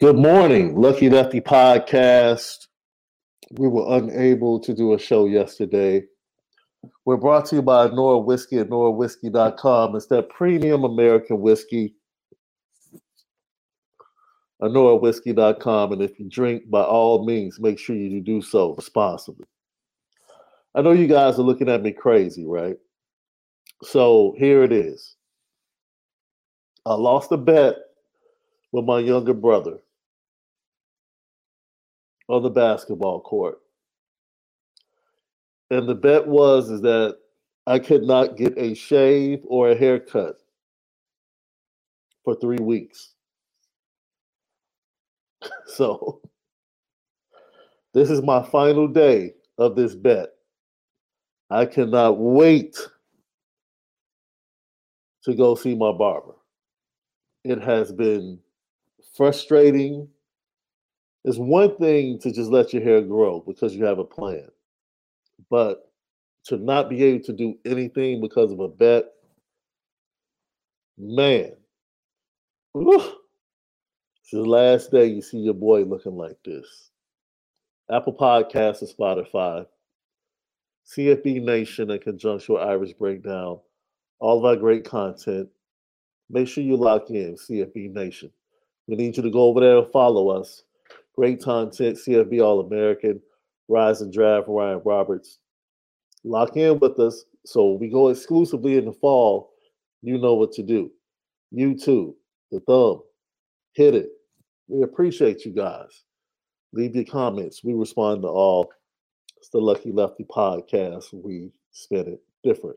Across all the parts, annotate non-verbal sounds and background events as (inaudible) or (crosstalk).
Good morning, Lucky Lefty Podcast. We were unable to do a show yesterday. We're brought to you by Nora Whiskey at NoraWhiskey.com. It's that premium American whiskey. NoraWhiskey.com. And if you drink, by all means, make sure you do so responsibly. I know you guys are looking at me crazy, right? So here it is. I lost a bet with my younger brother on the basketball court. And the bet was is that I could not get a shave or a haircut for three weeks. (laughs) so this is my final day of this bet. I cannot wait to go see my barber. It has been frustrating it's one thing to just let your hair grow because you have a plan, but to not be able to do anything because of a bet, man, whew, it's the last day you see your boy looking like this. Apple Podcasts and Spotify, CFB Nation conjunction with Irish Breakdown, all of our great content. Make sure you lock in CFB Nation. We need you to go over there and follow us Great content, CFB All American, Rise and Draft, Ryan Roberts. Lock in with us so we go exclusively in the fall. You know what to do. YouTube, the thumb, hit it. We appreciate you guys. Leave your comments. We respond to all. It's the Lucky Lefty podcast. We spin it different.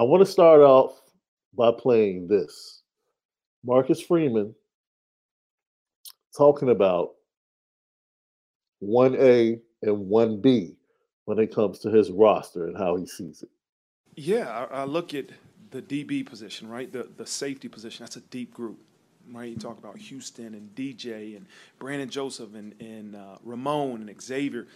I want to start off by playing this. Marcus Freeman talking about 1A and 1B when it comes to his roster and how he sees it. Yeah, I, I look at the DB position, right? The the safety position. That's a deep group, right? You talk about Houston and DJ and Brandon Joseph and and uh, Ramon and Xavier.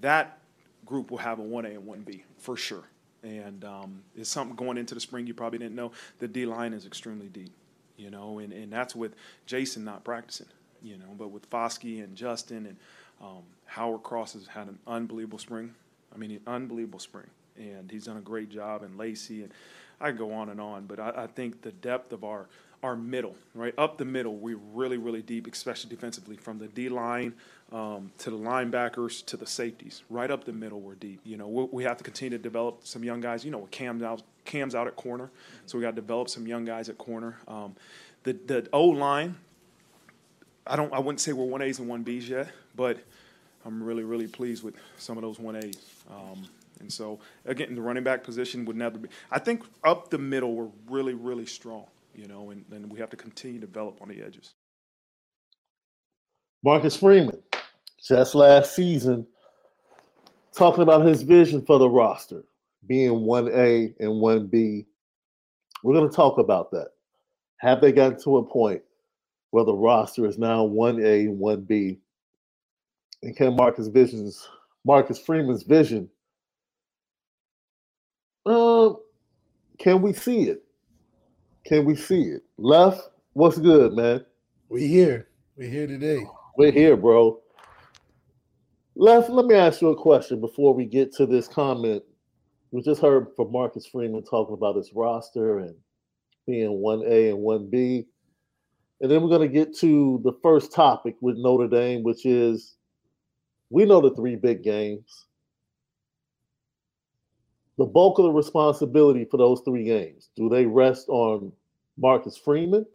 That group will have a one A and one B for sure. And um, it's something going into the spring you probably didn't know. The D line is extremely deep, you know, and, and that's with Jason not practicing, you know, but with Foskey and Justin and um, Howard Cross has had an unbelievable spring. I mean, an unbelievable spring, and he's done a great job. And Lacey, and I go on and on, but I, I think the depth of our our middle, right up the middle, we're really, really deep, especially defensively, from the D line um, to the linebackers to the safeties. Right up the middle, we're deep. You know, we, we have to continue to develop some young guys. You know, with Cam's out, Cam's out at corner, so we got to develop some young guys at corner. Um, the the O line, I don't, I wouldn't say we're one A's and one B's yet, but I'm really, really pleased with some of those one A's. Um, and so, again, the running back position would never be. I think up the middle, we're really, really strong you know, and, and we have to continue to develop on the edges. Marcus Freeman, just last season, talking about his vision for the roster being 1A and 1B. We're going to talk about that. Have they gotten to a point where the roster is now 1A and 1B? And can Marcus Vision's Marcus Freeman's vision uh, can we see it? Can we see it? Left, what's good, man? We here. We here today. We're here, bro. Left, let me ask you a question before we get to this comment. We just heard from Marcus Freeman talking about his roster and being 1A and 1B. And then we're going to get to the first topic with Notre Dame, which is we know the three big games the bulk of the responsibility for those three games, do they rest on Marcus Freeman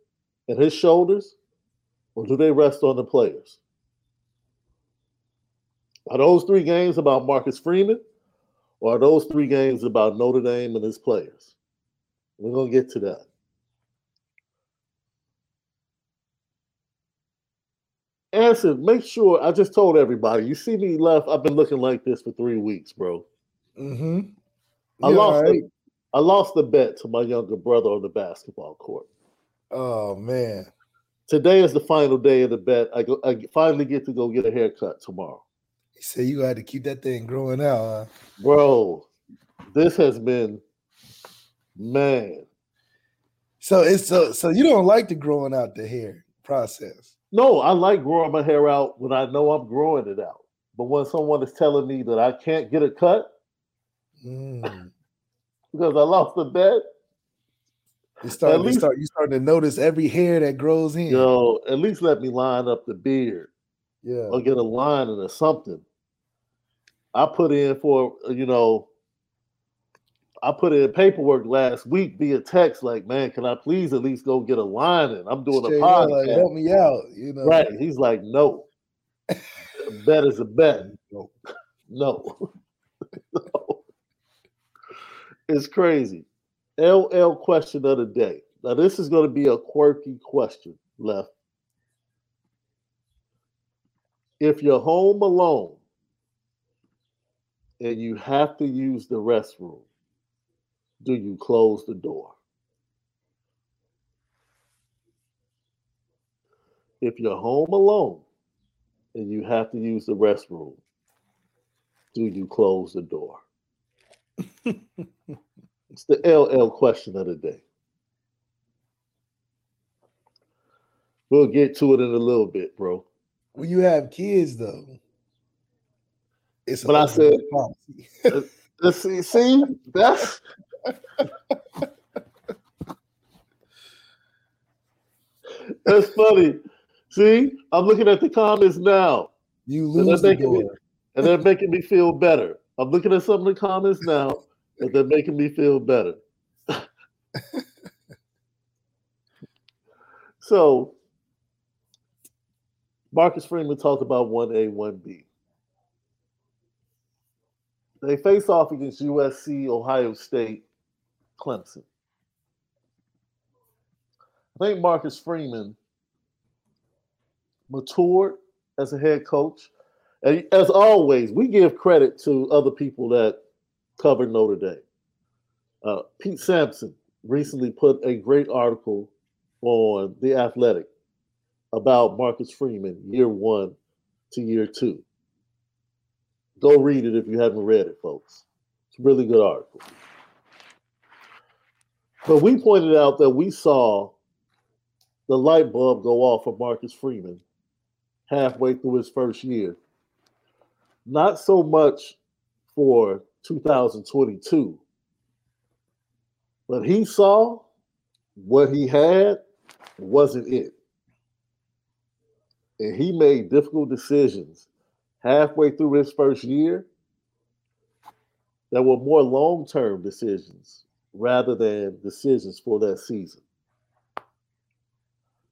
and his shoulders, or do they rest on the players? Are those three games about Marcus Freeman, or are those three games about Notre Dame and his players? We're going to get to that. Answer, make sure I just told everybody. You see me left, I've been looking like this for three weeks, bro. Mm-hmm. I lost. Right. The, I lost the bet to my younger brother on the basketball court. Oh man! Today is the final day of the bet. I go. I finally get to go get a haircut tomorrow. He said you had to keep that thing growing out, huh? bro. This has been, man. So it's so so you don't like the growing out the hair process. No, I like growing my hair out when I know I'm growing it out. But when someone is telling me that I can't get a cut, Mm. because I lost the bet. You start, least, start, you start to notice every hair that grows in. Yo, at least let me line up the beard. Yeah. Or get a line or something. I put in for, you know, I put in paperwork last week via text, like, man, can I please at least go get a line in? I'm doing Straight a podcast. like, help me out, you know. Right. He's like, no. (laughs) bet is a bet. No. No. (laughs) It's crazy. LL question of the day. Now, this is going to be a quirky question, left. If you're home alone and you have to use the restroom, do you close the door? If you're home alone and you have to use the restroom, do you close the door? It's the LL question of the day. We'll get to it in a little bit, bro. When you have kids, though, it's But I said- Let's (laughs) uh, uh, see, see, that's that's funny. See, I'm looking at the comments now, you lose the making me- and they're making me feel better. I'm looking at some of the comments now, and they're making me feel better. (laughs) so, Marcus Freeman talked about 1A, 1B. They face off against USC, Ohio State, Clemson. I think Marcus Freeman matured as a head coach. As always, we give credit to other people that cover Notre Dame. Uh, Pete Sampson recently put a great article on The Athletic about Marcus Freeman, year one to year two. Go read it if you haven't read it, folks. It's a really good article. But we pointed out that we saw the light bulb go off for Marcus Freeman halfway through his first year. Not so much for 2022, but he saw what he had wasn't it. And he made difficult decisions halfway through his first year that were more long term decisions rather than decisions for that season.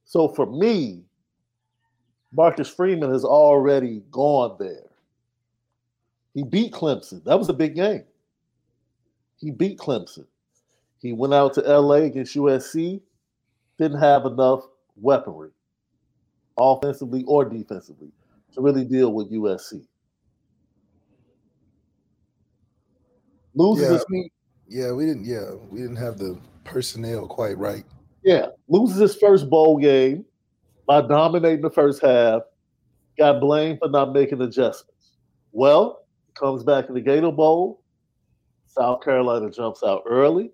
So for me, Marcus Freeman has already gone there. He beat Clemson. That was a big game. He beat Clemson. He went out to LA against USC, didn't have enough weaponry, offensively or defensively, to really deal with USC. Loses Yeah, his mean, yeah, we didn't. Yeah, we didn't have the personnel quite right. Yeah, loses his first bowl game by dominating the first half. Got blamed for not making adjustments. Well, comes back in the Gator Bowl. South Carolina jumps out early.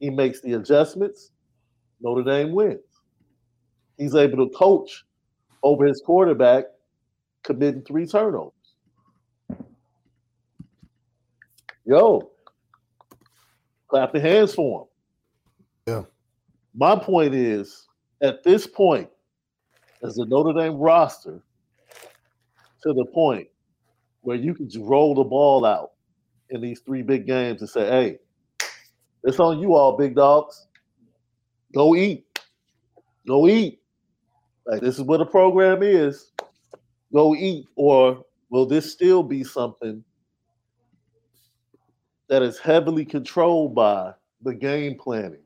He makes the adjustments. Notre Dame wins. He's able to coach over his quarterback, committing three turnovers. Yo, clap the hands for him. Yeah. My point is, at this point, as the Notre Dame roster, to the point where you can just roll the ball out in these three big games and say, hey, it's on you all, big dogs. Go eat. Go eat. Like this is what the program is. Go eat. Or will this still be something that is heavily controlled by the game planning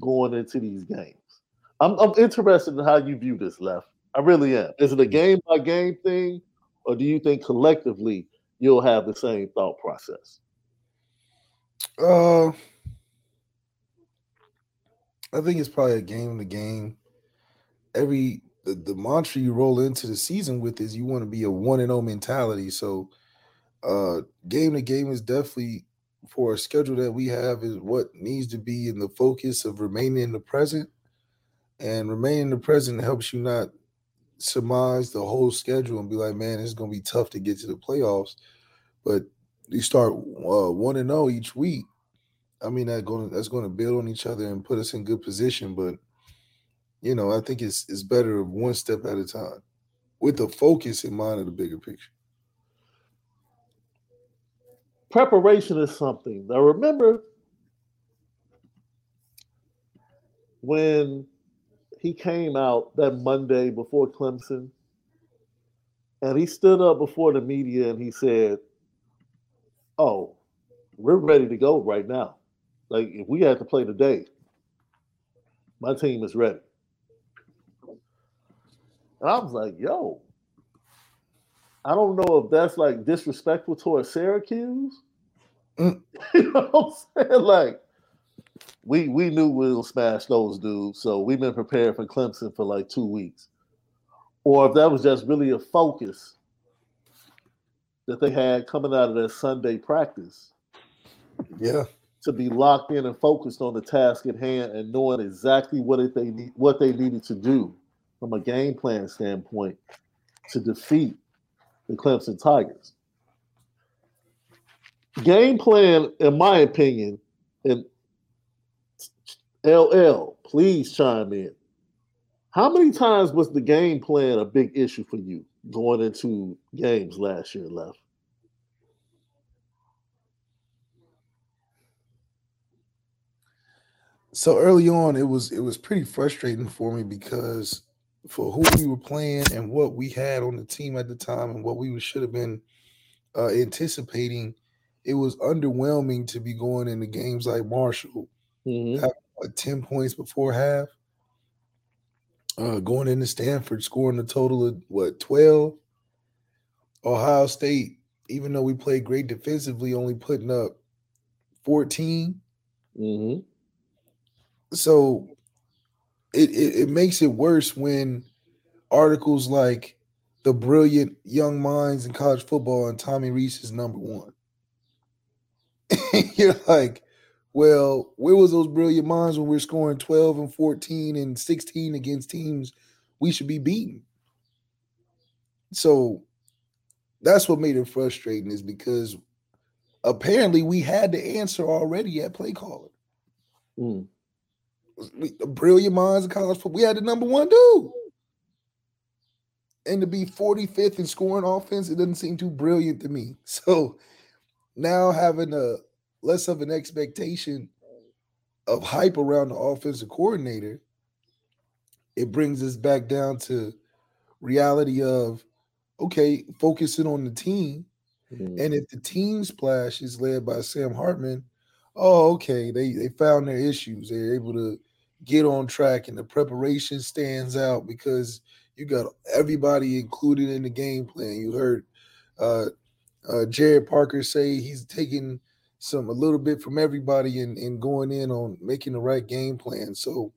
going into these games? I'm, I'm interested in how you view this, Left. I really am. Is it a game by game thing, or do you think collectively you'll have the same thought process? Uh, I think it's probably a game to game. Every the, the mantra you roll into the season with is you want to be a one and zero mentality. So, uh, game to game is definitely for a schedule that we have is what needs to be in the focus of remaining in the present, and remaining in the present helps you not surmise the whole schedule and be like, man, it's gonna be tough to get to the playoffs. But you start uh, one and zero each week. I mean, that going to, that's going to build on each other and put us in good position. But you know, I think it's it's better one step at a time, with the focus in mind of the bigger picture. preparation is something. Now remember when he came out that Monday before Clemson and he stood up before the media and he said, Oh, we're ready to go right now. Like if we had to play today, my team is ready. And I was like, yo, I don't know if that's like disrespectful towards Syracuse. Mm. (laughs) you know what I'm saying? Like, we we knew we'll smash those dudes, so we've been prepared for Clemson for like two weeks. Or if that was just really a focus that they had coming out of their Sunday practice. Yeah. To be locked in and focused on the task at hand and knowing exactly what it they need, what they needed to do from a game plan standpoint to defeat the Clemson Tigers. Game plan, in my opinion, and LL, please chime in. How many times was the game plan a big issue for you going into games last year left? So early on, it was it was pretty frustrating for me because for who we were playing and what we had on the team at the time and what we should have been uh, anticipating, it was underwhelming to be going into games like Marshall, mm-hmm. having, like, ten points before half, uh, going into Stanford, scoring a total of what twelve. Ohio State, even though we played great defensively, only putting up 14 mm-hmm. So it, it, it makes it worse when articles like the brilliant young minds in college football and Tommy Rees is number one. (laughs) You're like, well, where was those brilliant minds when we're scoring 12 and 14 and 16 against teams we should be beating? So that's what made it frustrating is because apparently we had the answer already at play caller. Mm brilliant minds in college football. We had the number one dude. And to be 45th in scoring offense, it doesn't seem too brilliant to me. (laughs) So now having a less of an expectation of hype around the offensive coordinator, it brings us back down to reality of okay, focusing on the team. Mm-hmm. And if the team splash is led by Sam Hartman, oh, okay, they they found their issues. They're able to get on track, and the preparation stands out because you got everybody included in the game plan. You heard uh, uh, Gerad Parker say he's taking some a little bit from everybody and, and going in on making the right game plan. So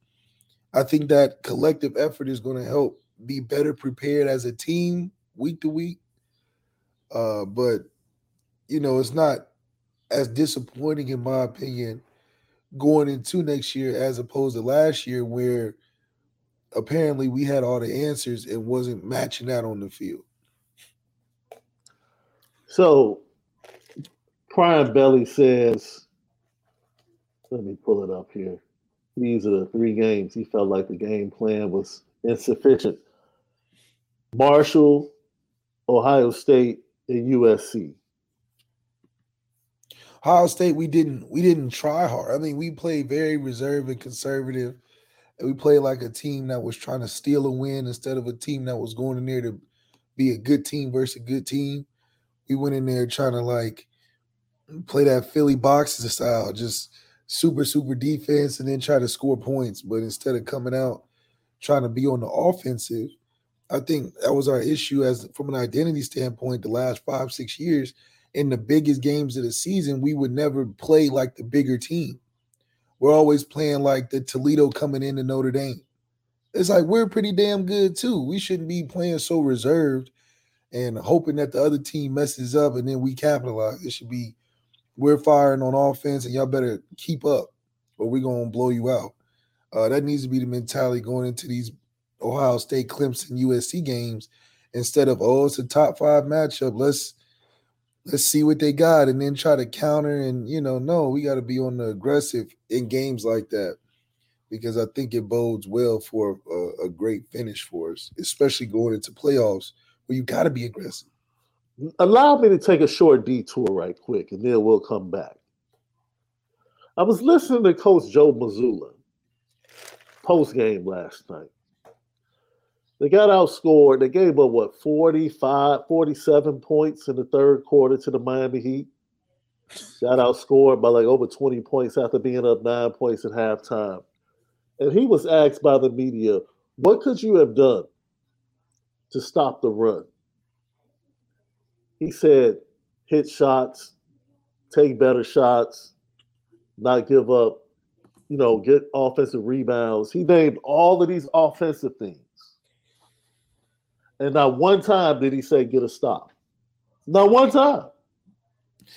I think that collective effort is going to help be better prepared as a team week to week. Uh, but you know, it's not as disappointing in my opinion going into next year as opposed to last year where apparently we had all the answers and wasn't matching that on the field. So Prime Belly says, let me pull it up here. These are the three games he felt like the game plan was insufficient. Marshall, Ohio State, and USC. Ohio State, we didn't we didn't try hard. I mean, we played very reserved and conservative, and we played like a team that was trying to steal a win instead of a team that was going in there to be a good team versus a good team. We went in there trying to like play that Philly boxing style, just super super defense, and then try to score points. But instead of coming out trying to be on the offensive, I think that was our issue as from an identity standpoint. The last five six years in the biggest games of the season, we would never play like the bigger team. We're always playing like the Toledo coming into Notre Dame. It's like we're pretty damn good too. We shouldn't be playing so reserved and hoping that the other team messes up and then we capitalize. It should be we're firing on offense and y'all better keep up or we're gonna blow you out. Uh, that needs to be the mentality going into these Ohio State, Clemson, USC games instead of oh it's a top five matchup. Let's let's see what they got and then try to counter and you know no we got to be on the aggressive in games like that because i think it bodes well for a, a great finish for us especially going into playoffs where you got to be aggressive allow me to take a short detour right quick, and then we'll come back. I was listening to Coach Joe Mazzulla post game last night. They got outscored. They gave up what 45, 47 points in the third quarter to the Miami Heat. Got outscored by like over 20 points after being up nine points at halftime. And he was asked by the media, what could you have done to stop the run? He said, hit shots, take better shots, not give up, you know, get offensive rebounds. He named all of these offensive things. And not one time did he say get a stop. Not one time.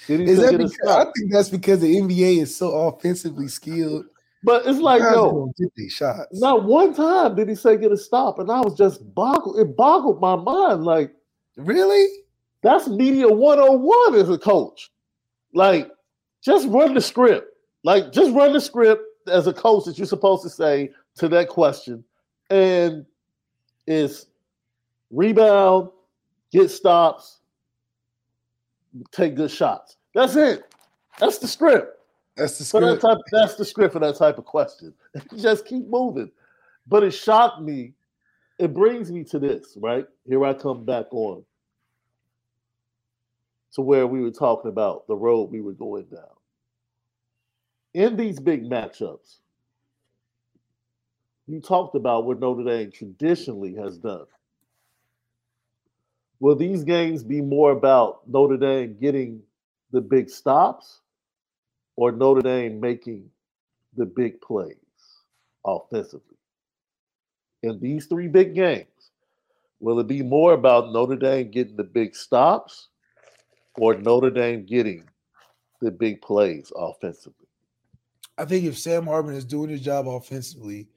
Did he is that because, I think that's because the NBA is so offensively skilled. But it's like, yo, get these shots. Not one time did he say get a stop. And I was just boggled. It boggled my mind. Like, really? That's media 101 as a coach. Like, just run the script. Like, just run the script as a coach that you're supposed to say to that question. And it's rebound, get stops, take good shots. That's it. That's the script. That's the script. For That type, that's the script for that type of question. (laughs) Just keep moving. But it shocked me. It brings me to this, right? Here I come back on to where we were talking about the road we were going down. In these big matchups, you talked about what Notre Dame traditionally has done. Will these games be more about Notre Dame getting the big stops or Notre Dame making the big plays offensively? In these three big games, will it be more about Notre Dame getting the big stops or Notre Dame getting the big plays offensively? I think if Sam Hartman is doing his job offensively,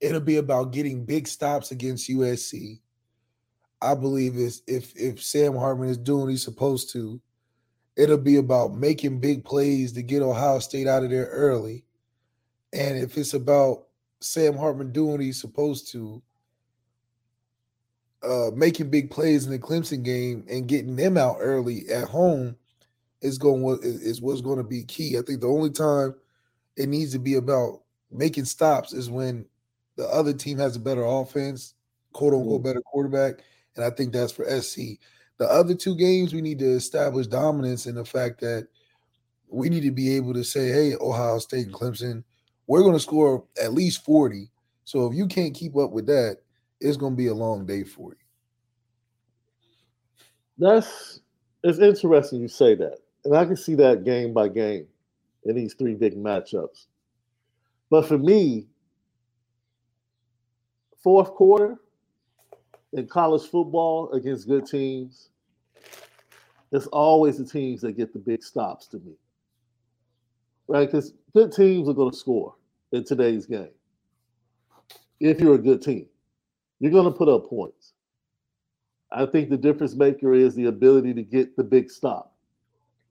it'll be about getting big stops against USC I believe is if if Sam Hartman is doing what he's supposed to, it'll be about making big plays to get Ohio State out of there early. And if it's about Sam Hartman doing what he's supposed to, uh, making big plays in the Clemson game and getting them out early at home is going is what's going to be key. I think the only time it needs to be about making stops is when the other team has a better offense, quote unquote, mm. better quarterback, and I think that's for SC. The other two games, we need to establish dominance in the fact that we need to be able to say, hey, Ohio State and Clemson, we're going to score at least 40. So if you can't keep up with that, it's going to be a long day for you. That's it's interesting you say that. And I can see that game by game in these three big matchups. But for me, fourth quarter, in college football against good teams, it's always the teams that get the big stops to me. Right? Because good teams are going to score in today's game. If you're a good team, you're going to put up points. I think the difference maker is the ability to get the big stop.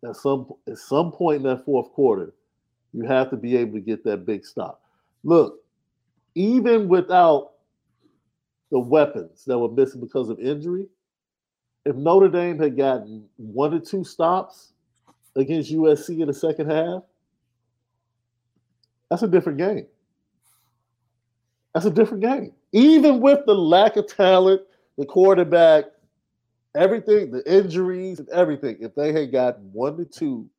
At some at some point in that fourth quarter, you have to be able to get that big stop. Look, even without the weapons that were missing because of injury. If Notre Dame had gotten one or two stops against USC in the second half, that's a different game. That's a different game. Even with the lack of talent, the quarterback, everything, the injuries and everything, if they had gotten one to two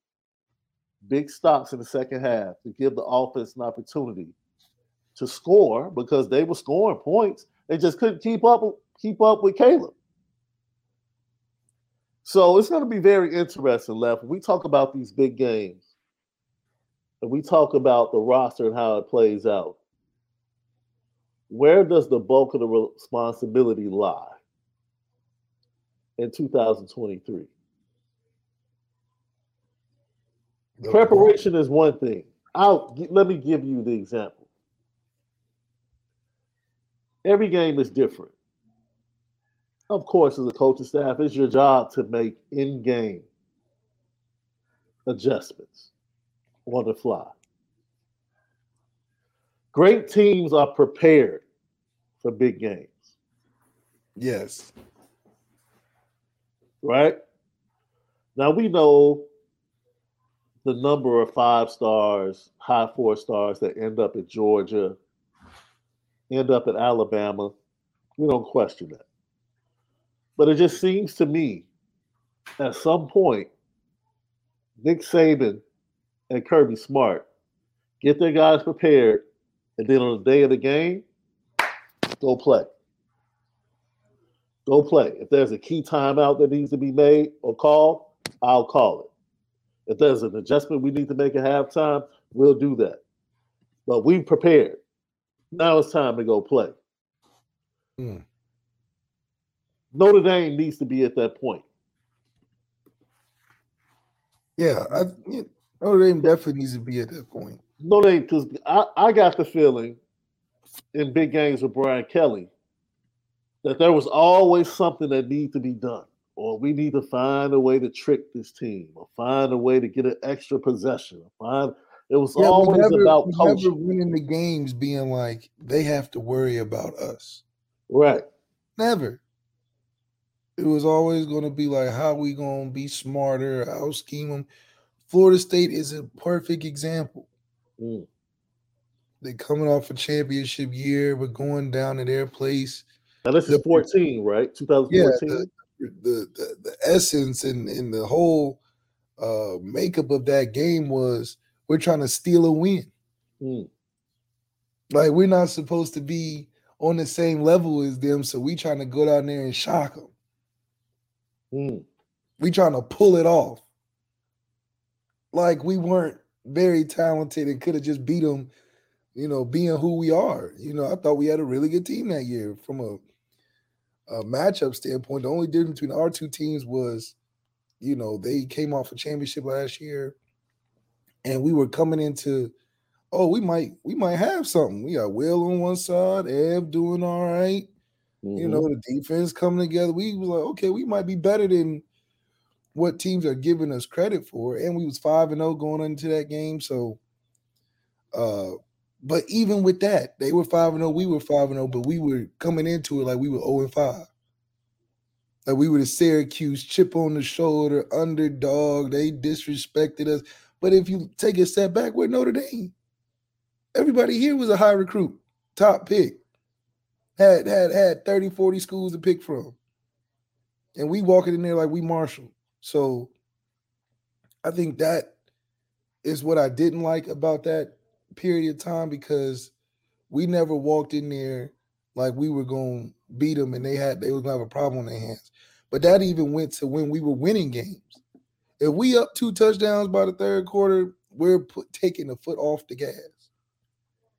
big stops in the second half to give the offense an opportunity to score because they were scoring points, they just couldn't keep up keep up with Caleb. So it's going to be very interesting, left. When we talk about these big games, and we talk about the roster and how it plays out, where does the bulk of the responsibility lie in 2023? Preparation is one thing. I'll let me give you the example every game is different. Of course, as a coaching staff, it's your job to make in-game adjustments on the fly. Great teams are prepared for big games. Yes. Right? Now we know the number of five stars, high four stars that end up at Georgia, end up at Alabama. We don't question that. But it just seems to me at some point, Nick Saban and Kirby Smart get their guys prepared, and then on the day of the game, go play. Go play. If there's a key timeout that needs to be made or called, I'll call it. If there's an adjustment we need to make at halftime, we'll do that. But we prepared. Now it's time to go play. Hmm. Notre Dame needs to be at that point. Yeah, I, yeah, Notre Dame definitely needs to be at that point. Notre Dame, because I, I got the feeling in big games with Brian Kelly that there was always something that needed to be done, or we need to find a way to trick this team, or find a way to get an extra possession, or find. It was Yeah, always never, about coaching, winning the games being like they have to worry about us. right? Never. It was always going to be like, how we going to be smarter, how scheme them. Florida State is a perfect example. Mm. They coming off a championship year, we're going down to their place. Now this is The- 14, right? Yeah, 2014. the, the, the, the essence and, and the whole uh, makeup of that game was we're trying to steal a win. Mm. Like we're not supposed to be on the same level as them, so we trying to go down there and shock them. Mm. We trying to pull it off. Like we weren't very talented and could have just beat them, you know, being who we are. You know, I thought we had a really good team that year from a, a matchup standpoint. The only difference between our two teams was, you know, they came off a championship last year, and we were coming into, oh, we might we might have something. We got Will on one side, Ev doing all right. You Mhm. know, the defense coming together. We was like, okay, we might be better than what teams are giving us credit for. And we was 5 and 0 going into that game. So uh but even with that, they were 5 and 0, we were 5 and 0, but we were coming into it like we were 0 and 5. Like we were the Syracuse chip on the shoulder, underdog. They disrespected us. But if you take a step back, we're Notre Dame. Everybody here was a high recruit, top pick had had had 30 40 schools to pick from and we walking in there like we marshall so i think that is what i didn't like about that period of time because we never walked in there like we were to beat them and they had they was to have a problem on their hands but that even went to when we were winning games if we up two touchdowns by the third quarter we're put, taking the foot off the gas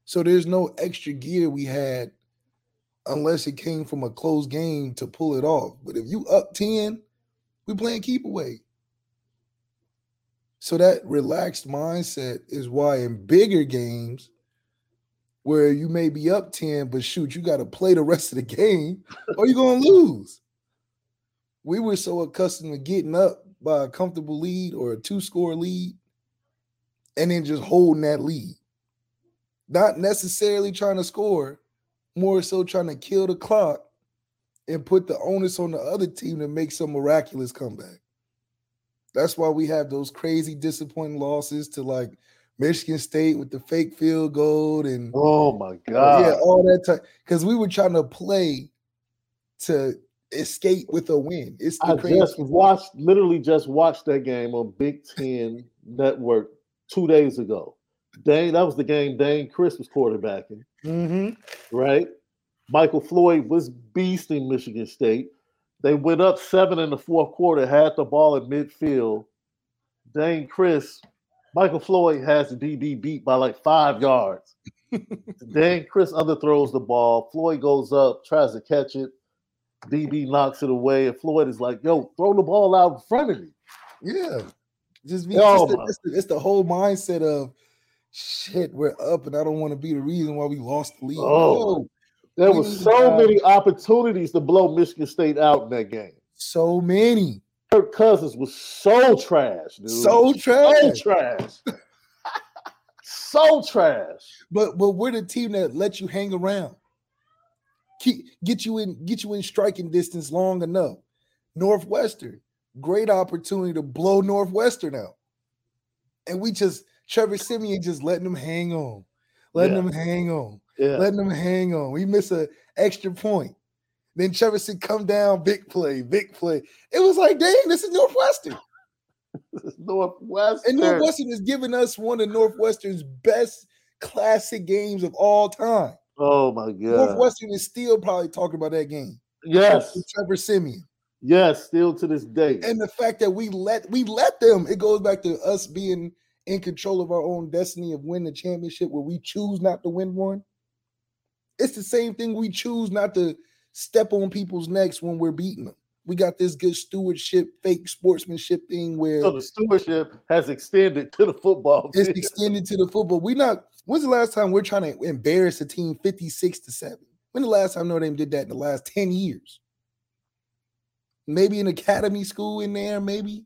so there's no extra gear we had unless it came from a close game to pull it off. But if you up 10, we playing keep away. So that relaxed mindset is why in bigger games where you may be up 10, but shoot, you got to play the rest of the game or you're going to lose. We were so accustomed to getting up by a comfortable lead or a two score lead and then just holding that lead. Not necessarily trying to score, more so trying to kill the clock and put the onus on the other team to make some miraculous comeback. That's why we have those crazy disappointing losses to like Michigan State with the fake field goal and Oh my god, yeah, all that time. Because we were trying to play to escape with a win. It's the I crazy. just watched, literally just watched that game on Big Ten Network two days ago. Dayne, that was the game Dayne Crist was quarterbacking, Mhm. right? Michael Floyd was beasting Michigan State. They went up seven in the fourth quarter, had the ball at midfield. Dayne Crist, Michael Floyd has the DB beat by like five yards. (laughs) Dayne Crist underthrows the ball. Floyd goes up, tries to catch it. DB knocks it away, and Floyd is like, "Yo, throw the ball out in front of me." Yeah. Just be Oh it's, the, it's, the, it's the whole mindset of shit, we're up and I don't want to be the reason why we lost the lead. Oh. There We was need to so many opportunities to blow Michigan State out in that game. so many. Kirk Cousins was so trash, dude. So so trash. trash. (laughs) so trash. But but we're the team that let you hang around. Keep get you in get you in striking distance long enough. Northwestern, great opportunity to blow Northwestern out. And we just Trevor Siemian just letting them hang on, letting Yeah. them hang on, Yeah. letting them hang on. We miss a extra point. Then Trevor said, come down, big play, big play. It was like, dang, this is Northwestern. (laughs) Northwestern. And Northwestern is giving us one of Northwestern's best classic games of all time. Oh my God. Northwestern is still probably talking about that game. Yes. Trevor Siemian. Yes. Still to this day. And the fact that we let we let them, it goes back to us being in control of our own destiny of winning the championship where we choose not to win one. It's the same thing we choose not to step on people's necks when we're beating them. We got this good stewardship, fake sportsmanship thing where so the stewardship has extended to the football. it's extended to the football. We not. When's the last time we're trying to embarrass a team fifty-six to seven? When the last time Notre Dame did that in the last ten years? Maybe an academy school in there, maybe.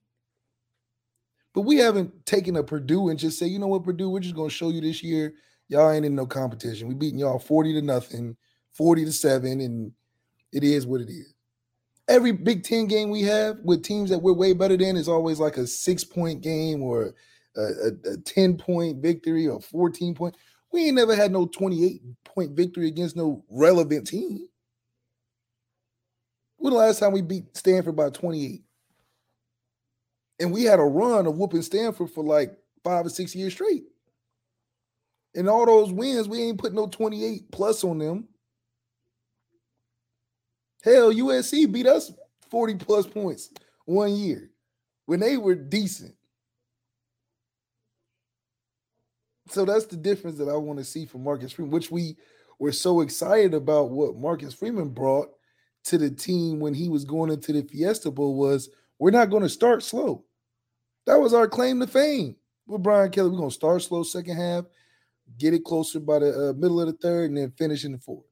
But we haven't taken a Purdue and just say, you know what, Purdue, we're just gonna show you this year. Y'all ain't in no competition. We beating y'all 40 to nothing, 40 to 7, and it is what it is. Every Big Ten game we have with teams that we're way better than is always like a six-point game or a, a, a 10 point victory or 14 point. We ain't never had no 28 point victory against no relevant team. When the last time we beat Stanford by 28? And we had a run of whooping Stanford for like five or six years straight. And all those wins, we ain't put no 28 plus on them. Hell, USC beat us 40 plus points one year when they were decent. So that's the difference that I want to see from Marcus Freeman, which we were so excited about what Marcus Freeman brought to the team when he was going into the Fiesta Bowl was we're not going to start slow. That was our claim to fame with Brian Kelly. We're going to start slow second half, get it closer by the uh, middle of the third, and then finish in the fourth.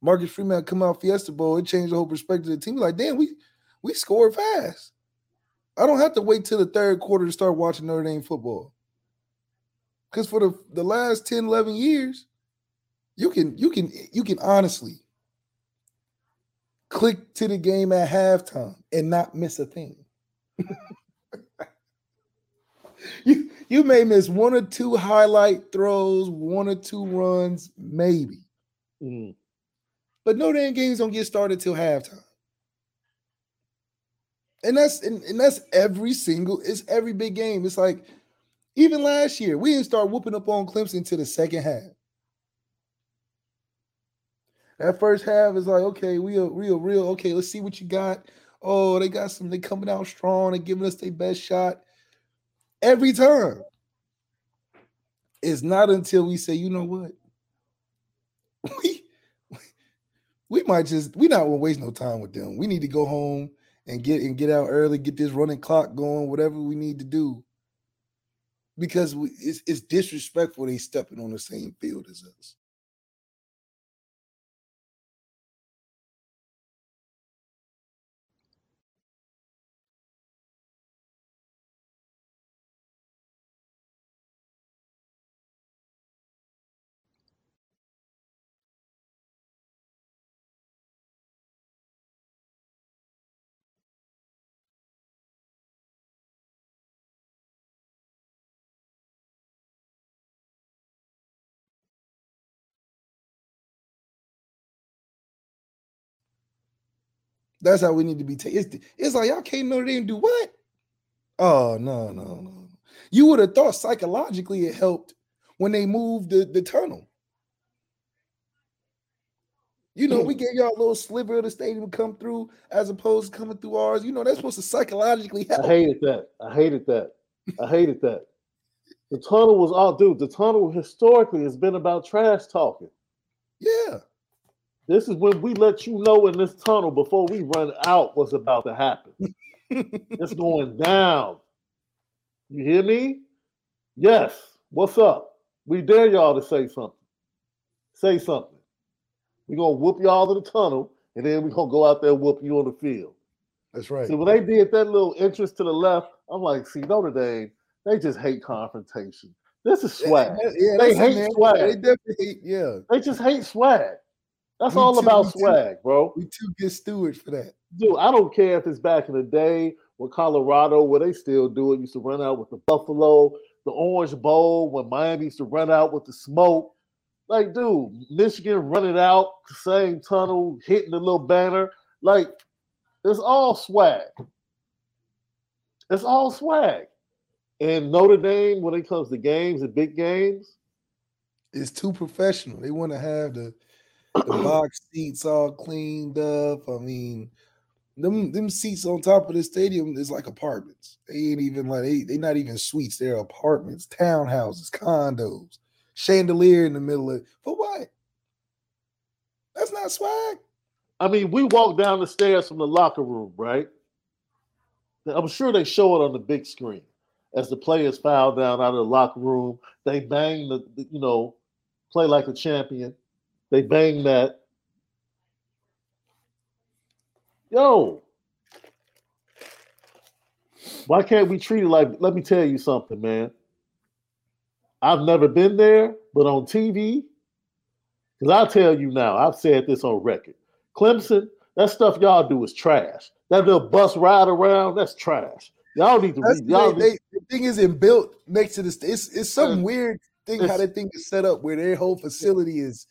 Marcus Freeman come out Fiesta Bowl, it changed the whole perspective of the team. Like, damn, we we scored fast. I don't have to wait till the third quarter to start watching Notre Dame football. Because for the, the last 10, 11 years, you can you can you can honestly click to the game at halftime and not miss a thing. (laughs) you you may miss one or two highlight throws, one or two runs, maybe. Mm. But Notre Dame games don't get started till halftime. And that's and, and that's every single, it's every big game. It's like even last year, we didn't start whooping up on Clemson to the second half. That first half is like, okay, we are real, real. Okay, let's see what you got. Oh, they got some, they coming out strong, they giving us their best shot. Every time. It's not until we say, you know what? (laughs) We we might just we not gonna waste no time with them. We need to go home and get and get out early, get this running clock going, whatever we need to do. Because we, it's, it's disrespectful they stepping on the same field as us. That's how we need to be taken. It's, it's like y'all can't Notre Dame do what? Oh no, no, no. You would have thought psychologically it helped when they moved the, the tunnel. You know, we hmm. gave y'all a little sliver of the stadium to come through as opposed to coming through ours. You know, that's supposed to psychologically help. I hated that. I hated that. I hated that. The tunnel was all, dude. The tunnel historically has been about trash talking. Yeah. This is when we let you know in this tunnel before we run out what's about to happen. (laughs) it's going down. You hear me? Yes. What's up? We dare y'all to say something. Say something. We're gonna whoop y'all to the tunnel, and then we're gonna go out there and whoop you on the field. That's right. See, when they did that little entrance to the left, I'm like, see, Notre Dame, they just hate confrontation. This is swag. Yeah, They hate man. swag. They definitely hate, yeah. They just hate swag. That's We all too- about we too- swag, bro. We too good stewards for that. Dude, I don't care if it's back in the day when Colorado, where they still do it, used to run out with the Buffalo, the Orange Bowl, when Miami used to run out with the smoke. Like, dude, Michigan running out, same tunnel, hitting the little banner. Like, it's all swag. It's all swag. And Notre Dame, when it comes to games and big games, It's too professional. They want to have the the box seats all cleaned up. I mean, them them seats on top of the stadium is like apartments. They ain't even like they they not even suites. They're apartments, townhouses, condos, chandelier in the middle of for what? That's not swag. I mean, we walk down the stairs from the locker room, right? I'm sure they show it on the big screen as the players file down out of the locker room. They bang the, the- you know, play like a champion. They bang that. Yo, why can't we treat it like? Let me tell you something, man. I've never been there, but on TV, because I'll tell you now, I've said this on record. Clemson, that stuff y'all do is trash. That little bus ride around, that's trash. Y'all need to That's read. the, Y'all they, need, they- the thing isn't built next to the. st- It's it's some weird thing how that thing is set up where their whole facility is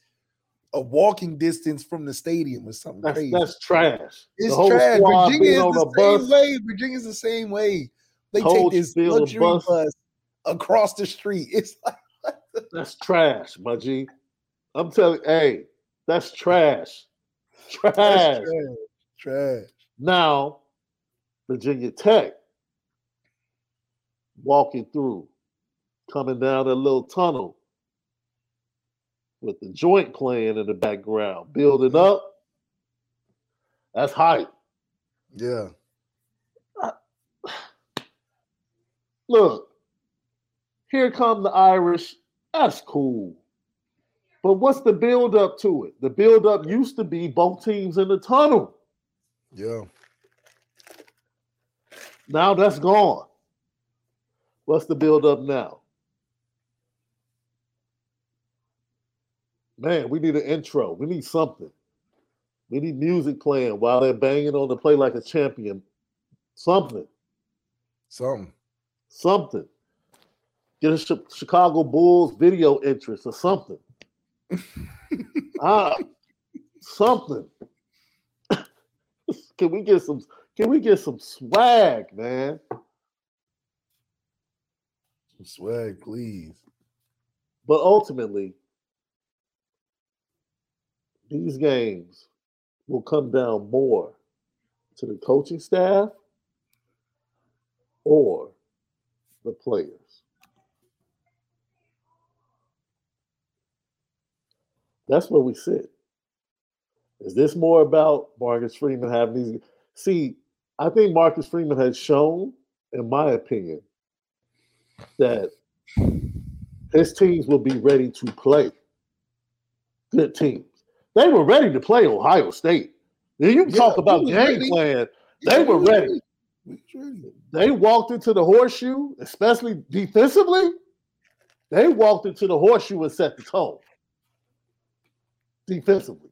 a walking distance from the stadium or something that's, crazy. that's trash. It's trash. Virginia is the same bus. way. Virginia's the same way. They take this luxury bus. bus. across the street. (laughs) It's like (laughs) That's trash, my G. I'm telling hey, that's trash. Trash. that's trash. Trash. Now, Virginia Tech walking through, coming down that little tunnel with the joint playing in the background, building up. That's hype. Yeah. Look, here come the Irish. That's cool. But what's the build up to it? The build up used to be both teams in the tunnel. Yeah. Now that's gone. What's the build up now? Man, we need an intro. We need something. We need music playing while they're banging on the play like a champion. Something. Something. Something. Get a Chicago Bulls video interest or something. (laughs) ah, something. (laughs) can we get some? Can we get some swag, man? Some swag, please. But ultimately, these games will come down more to the coaching staff or the players. That's where we sit. Is this more about Marcus Freeman having these? See, I think Marcus Freeman has shown, in my opinion, that his teams will be ready to play good teams. They were ready to play Ohio State. Then you Yeah, talk about game ready. plan. They we were ready. Ready. They walked into the horseshoe, especially defensively. They walked into the horseshoe and set the tone defensively.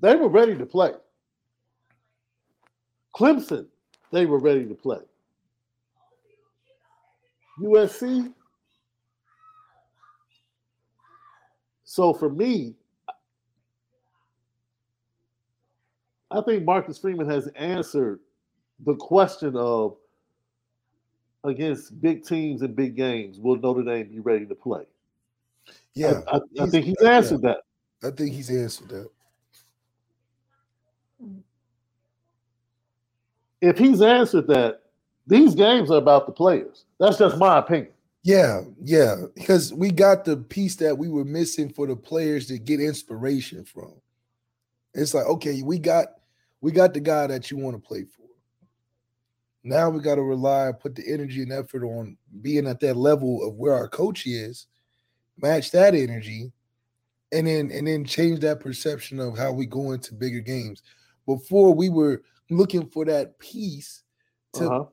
They were ready to play. Clemson, they were ready to play. USC. So for me, I think Marcus Freeman has answered the question of against big teams and big games, will Notre Dame be ready to play? Yeah. I, I, I think he's yeah. answered that. I think he's answered that. If he's answered that, these games are about the players. That's just my opinion. Yeah, yeah, because we got the piece that we were missing for the players to get inspiration from. It's like, okay, we got we got the guy that you want to play for. Now we got to rely and put the energy and effort on being at that level of where our coach is, match that energy, and then and then change that perception of how we go into bigger games. Before we were looking for that piece to Uh-huh.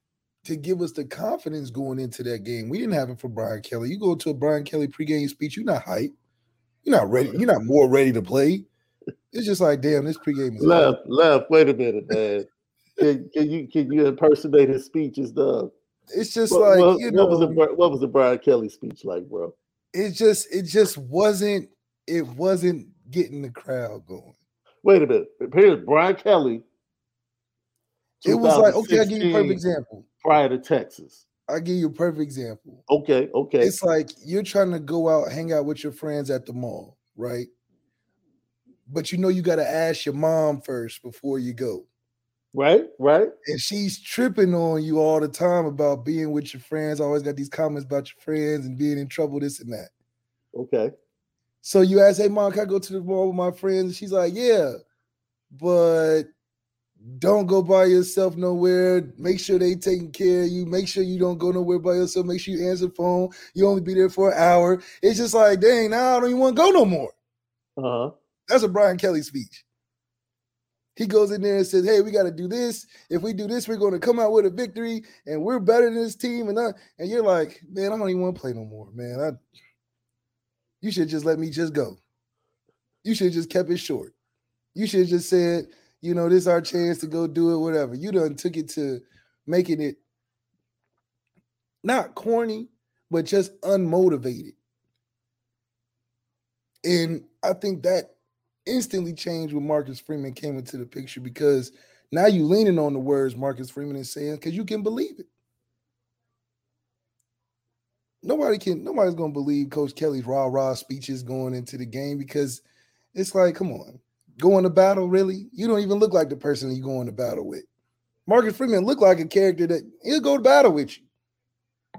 to give us the confidence going into that game. We didn't have it for Brian Kelly. You go to a Brian Kelly pregame speech, you're not hype. You're not ready. You're not more ready to play. It's just like, damn, this pregame is left, left. Wait a minute, man. can, can you can you impersonate his speeches, Doug? It's just what, like what, you know, what was the what was the Brian Kelly speech like, bro? It just it just wasn't it wasn't getting the crowd going. Wait a minute. Here's Brian Kelly. It was like okay, I'll give you a perfect example. Prior to Texas. I'll give you a perfect example. Okay, okay. It's like you're trying to go out, hang out with your friends at the mall, right? But you know you got to ask your mom first before you go. Right, right. And she's tripping on you all the time about being with your friends. Always got these comments about your friends and being in trouble, this and that. Okay. So you ask, hey mom, can I go to the mall with my friends? And she's like, Yeah, but don't go by yourself nowhere. Make sure they taking care of you. Make sure you don't go nowhere by yourself. Make sure you answer the phone. You only be there for an hour. It's just like, dang, now I don't even want to go no more. Uh-huh. That's a Brian Kelly speech. He goes in there and says, Hey, we got to do this. If we do this, we're going to come out with a victory and we're better than this team. And, I, and you're like, Man, I don't even want to play no more, man. I, you should just let me just go. You should just kept it short. You should just said, you know, this is our chance to go do it, whatever. You done took it to making it not corny, but just unmotivated. And I think that instantly changed when Marcus Freeman came into the picture because now you leaning on the words Marcus Freeman is saying because you can believe it. Nobody can, nobody's gonna believe Coach Kelly's rah rah speeches going into the game because it's like, come on, going to battle, really? You don't even look like the person you're going to battle with. Marcus Freeman looked like a character that he'll go to battle with you.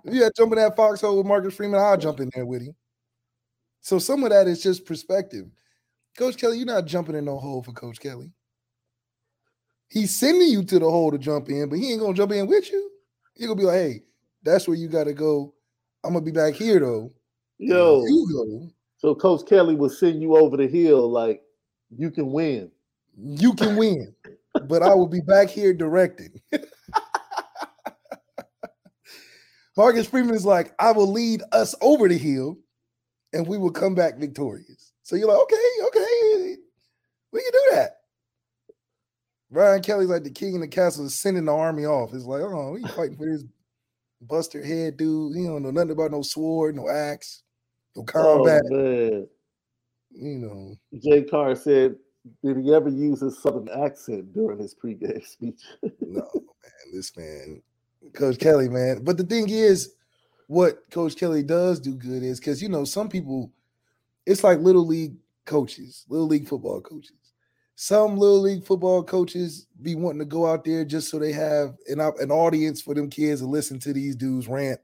If you had jump in that foxhole with Marcus Freeman, I'll jump in there with him. So some of that is just perspective. Coach Kelly, you're not jumping in no hole for Coach Kelly. He's sending you to the hole to jump in, but he ain't gonna jump in with you. He's gonna be like, hey, that's where you gotta go. I'm gonna be back here though. Yo, you go. So Coach Kelly will send you over the hill like you can win. You can win, but I will be back here directing. (laughs) Marcus Freeman is like, I will lead us over the hill and we will come back victorious. So you're like, okay, okay, we can do that. Brian Kelly's like the king in the castle is sending the army off. It's like, oh, we fighting for this buster head dude. He don't know nothing about no sword, no axe, no oh, combat. Oh. You know. Jay Carr said, did he ever use his southern accent during his pregame (laughs) speech? no, man. This man, Coach Kelly, man. But the thing is, what Coach Kelly does do good is because you know some people, it's like little league coaches, little league football coaches. Some little league football coaches be wanting to go out there just so they have an, an audience for them kids to listen to these dudes rant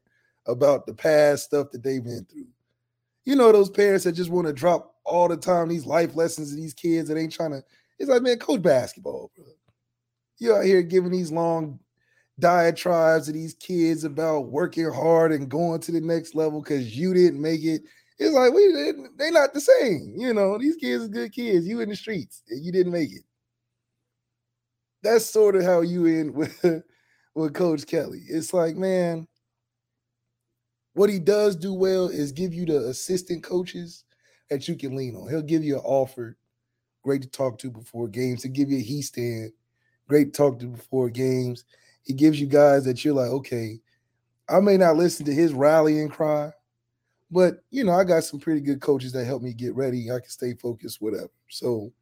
about the past stuff that they've been through. You know those parents that just want to drop all the time these life lessons to these kids that ain't trying to. It's like man, coach basketball, bro. You out here giving these long diatribes to these kids about working hard and going to the next level because you didn't make it. It's like we they not the same. You know, these kids are good kids. You in the streets and you didn't make it. That's sort of how you in (laughs) with with Coach Kelly. It's like, man, what he does do well is give you the assistant coaches that you can lean on. He'll give you an offer, great to talk to before games. To give you a he stand, great to talk to before games. He gives you guys that you're like, okay, I may not listen to his rallying cry, but you know, I got some pretty good coaches that help me get ready. I can stay focused, whatever. So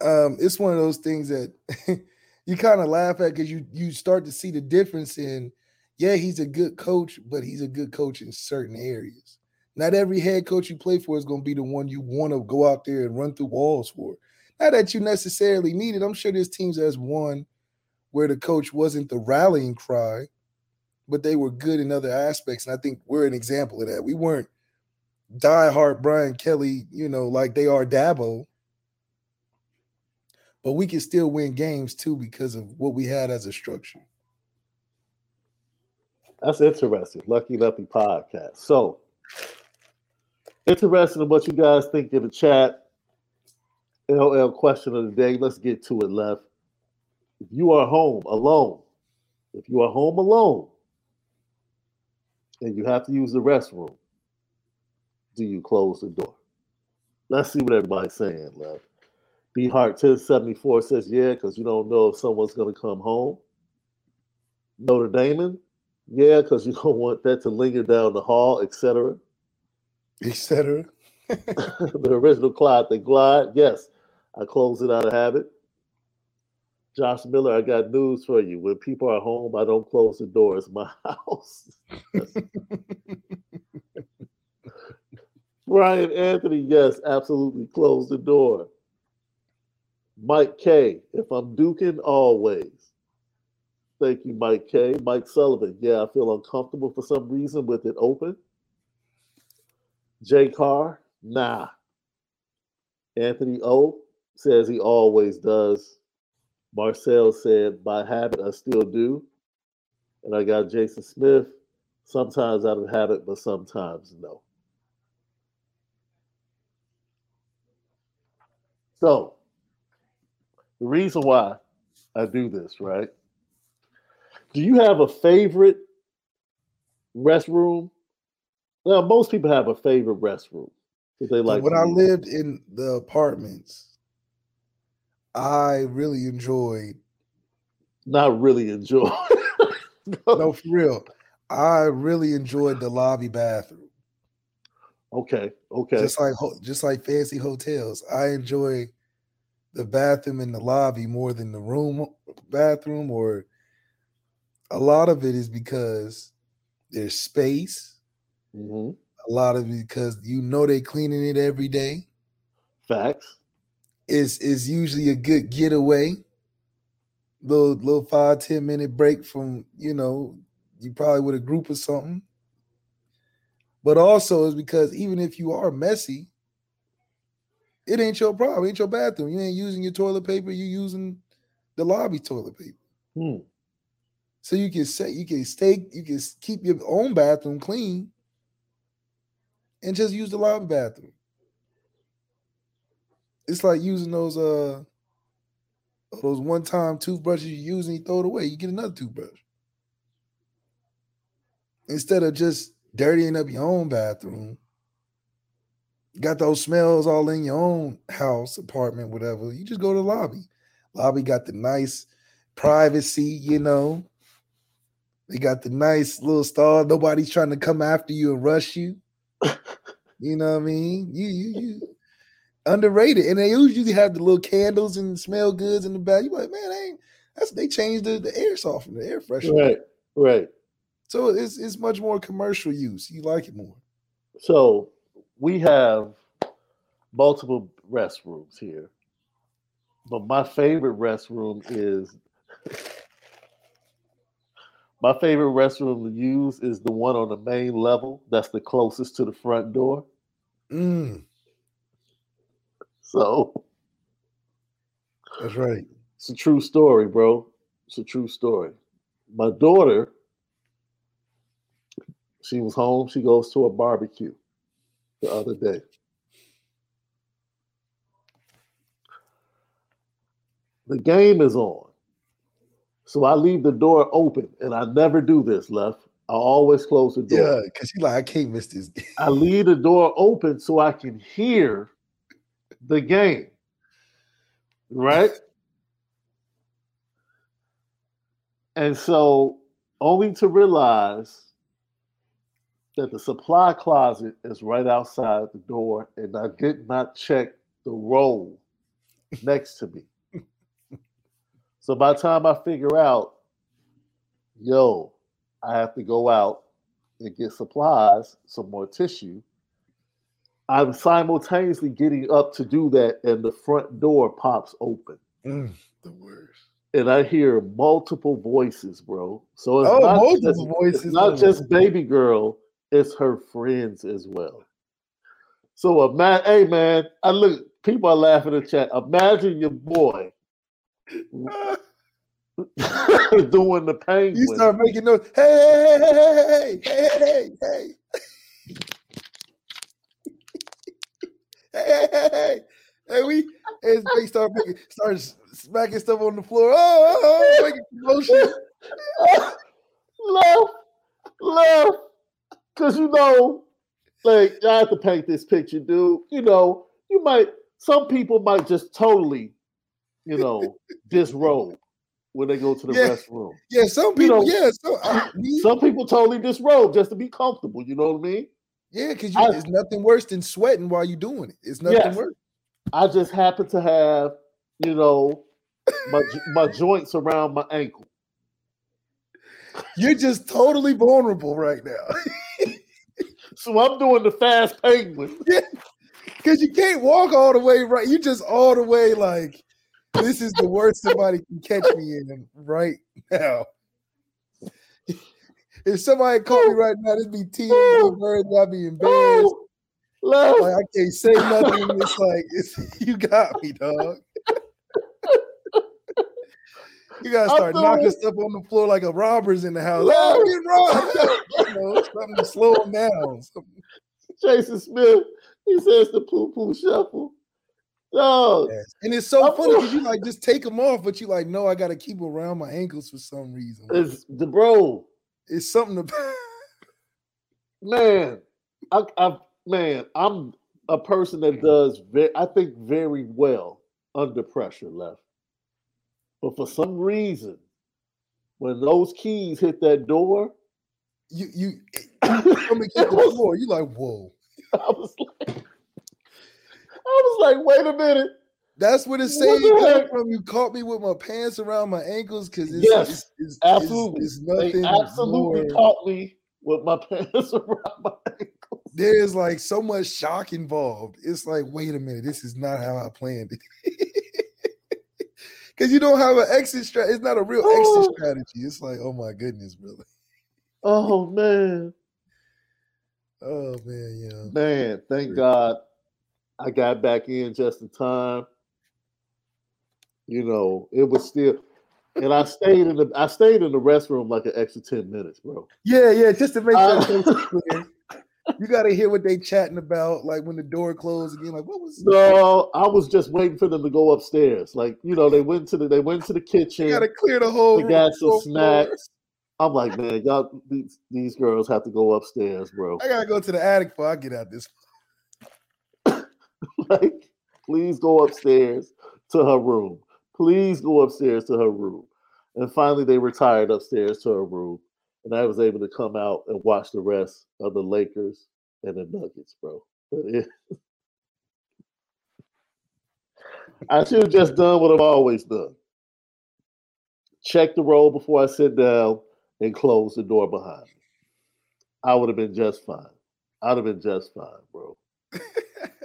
um, it's one of those things that (laughs) you kind of laugh at because you you start to see the difference in, yeah, he's a good coach, but he's a good coach in certain areas. Not every head coach you play for is going to be the one you want to go out there and run through walls for. Not that you necessarily need it. I'm sure there's teams that's won where the coach wasn't the rallying cry, but they were good in other aspects. And I think we're an example of that. We weren't diehard Brian Kelly, you know, like they are Dabo, but we can still win games too because of what we had as a structure. That's interesting. Lucky Lefty podcast. So, interesting in what you guys think in the chat. LL question of the day. Let's get to it, Left. If you are home alone, if you are home alone and you have to use the restroom, do you close the door? Let's see what everybody's saying, love. B Heart 1074 says, yeah, because you don't know if someone's going to come home. Notre Damon, yeah, because you (laughs) don't want that to linger down the hall, etc. Etc. (laughs) the original Clyde the Glide, yes, I close it out of habit. Josh Miller, I got news for you. When people are home, I don't close the door. It's my (laughs) house. (laughs) Brian Anthony, yes, absolutely close the door. Mike K, if I'm duking, always. Thank you, Mike K. Mike Sullivan, yeah, I feel uncomfortable for some reason with it open. J Carr, nah. Anthony O says he always does. Marcel said, by habit, I still do. And I got Jason Smith, sometimes out of habit, but sometimes no. So, the reason why I do this, right? Do you have a favorite restroom? Well, most people have a favorite restroom they like. when I lived in the apartments, I really enjoyed. not really enjoy. (laughs) No, for real. I really enjoyed the lobby bathroom. Okay, okay. Just like just like fancy hotels, I enjoy the bathroom in the lobby more than the room bathroom. Or a lot of it is because there's space. hmm A lot of it because you know they're cleaning it every day. Facts. Is is usually a good getaway. Little little five ten minute break from you know you probably with a group or something. But also is because even if you are messy, it ain't your problem. It ain't your bathroom. You ain't using your toilet paper. You using the lobby toilet paper. Hmm. So you can say you can stay, you can keep your own bathroom clean and just use the lobby bathroom. It's like using those uh those one-time toothbrushes you use and you throw it away. You get another toothbrush. Instead of just dirtying up your own bathroom, got those smells all in your own house, apartment, whatever. You just go to the lobby. Lobby got the nice privacy, you know. They got the nice little stall. Nobody's trying to come after you and rush you. (laughs) you know what I mean? You you you underrated. And they usually have the little candles and smell goods in the back. You like, man, they ain't that's they changed the, the air softener, the air freshener. Right, right. So it's it's much more commercial use. You like it more. So we have multiple restrooms here, but my favorite restroom is (laughs) my favorite restroom to use is the one on the main level. That's the closest to the front door. Mm, (laughs) So that's right. It's a true story, bro. It's a true story. My daughter, she was home. She goes to a barbecue the other day. The game is on. So I leave the door open, and I never do this, left. I always close the door. Yeah, because you like, I can't miss this. I leave the door open so I can hear the game. Right? and so only to realize that the supply closet is right outside the door and I did not check the roll next to me. (laughs) so by the time I figure out, yo, I have to go out and get supplies, some more tissue. I'm simultaneously getting up to do that, and the front door pops open. Mm, the worst. And I hear multiple voices, bro. So it's Oh, not multiple just, voices, It's not just baby girl, it's her friends as well. So a man, hey man, I look, people are laughing in the chat. Imagine your boy (laughs) doing the penguin. You start making noise. Hey, hey, hey, hey, hey, hey, hey, hey, hey, hey. Hey, we as they start making, start smacking stuff on the floor. Oh, oh, oh, oh making commotion. laugh, laugh, because you know, like I have to paint this picture, dude. You know, you might some people might just totally, you know, disrobe when they go to the Yeah. restroom. Yeah, some You people. know, yeah, so I, me- Some people totally disrobe just to be comfortable. You know what I mean? Yeah, because it's nothing worse than sweating while you're doing it. It's nothing Yes. worse. I just happen to have, you know, my my joints around my ankle. You're just totally vulnerable right now. (laughs) So I'm doing the fast penguin. Because you can't walk all the way right. You just all the way like this is the worst somebody can catch me in right now. If somebody caught me right now, it'd be and words. I'd be embarrassed. (laughs) Left. Like I can't say nothing. It's like it's, (laughs) you got me, dog. (laughs) You gotta start knocking doing- stuff on the floor like a robber's in the house. Oh, get robbed. you know, something to slow them down. Something- Jason Smith. He says the poo poo shuffle. Dog. And it's so I'm funny because you like just take them off, but you like, no, I gotta keep around my ankles for some reason. It's the bro. It's something to (laughs) Man, I, I man, I'm a person that does very, I think very well under pressure left. But for some reason, when those keys hit that door, you you (coughs) come against the floor. You like, whoa. I was like, I was like, wait a minute. That's What comes heck? from. You caught me with my pants around my ankles because it's, Yes, it's, it's, Absolutely. it's they nothing absolutely more- caught me with my (laughs) pants around my ankles. There's like so much shock involved. It's like, wait a minute, this is not how I planned it. (laughs) Because you don't have an exit strategy. It's not a real Oh. exit strategy. It's like, oh my goodness, brother. Oh man. Oh man, yeah. Man, thank God I got back in just in time. You know, it was still and I stayed in the I stayed in the restroom like an extra 10 minutes, bro. Yeah, yeah. Just to make Uh, case (laughs) clear, you got to hear what they chatting about, like when the door closed again. Like, what was? No, I was just waiting for them to go upstairs. Like, you know, they went to the they went to the kitchen. You got to clear the whole. They room, got some snacks. I'm like, man, y'all these, these girls have to go upstairs, bro. I gotta go to the attic before I get out this. (laughs) like, please go upstairs to her room. Please go upstairs to her room. And finally, they retired upstairs to her room, and I was able to come out and watch the rest of the Lakers and the Nuggets, bro. But it, I should have just done what I've always done. Check the roll before I sit down and close the door behind me. I would have been just fine. I'd have been just fine, bro. (laughs)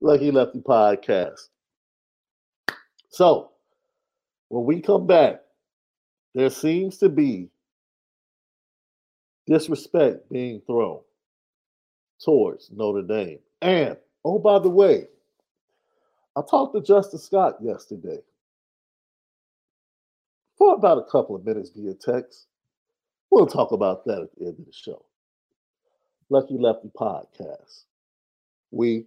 Lucky Lefty podcast. So, when we come back, there seems to be disrespect being thrown towards Notre Dame. And, oh, by the way, I talked to Justin Scott yesterday for about a couple of minutes via text. We'll talk about that at the end of the show. Lucky Lefty podcast. We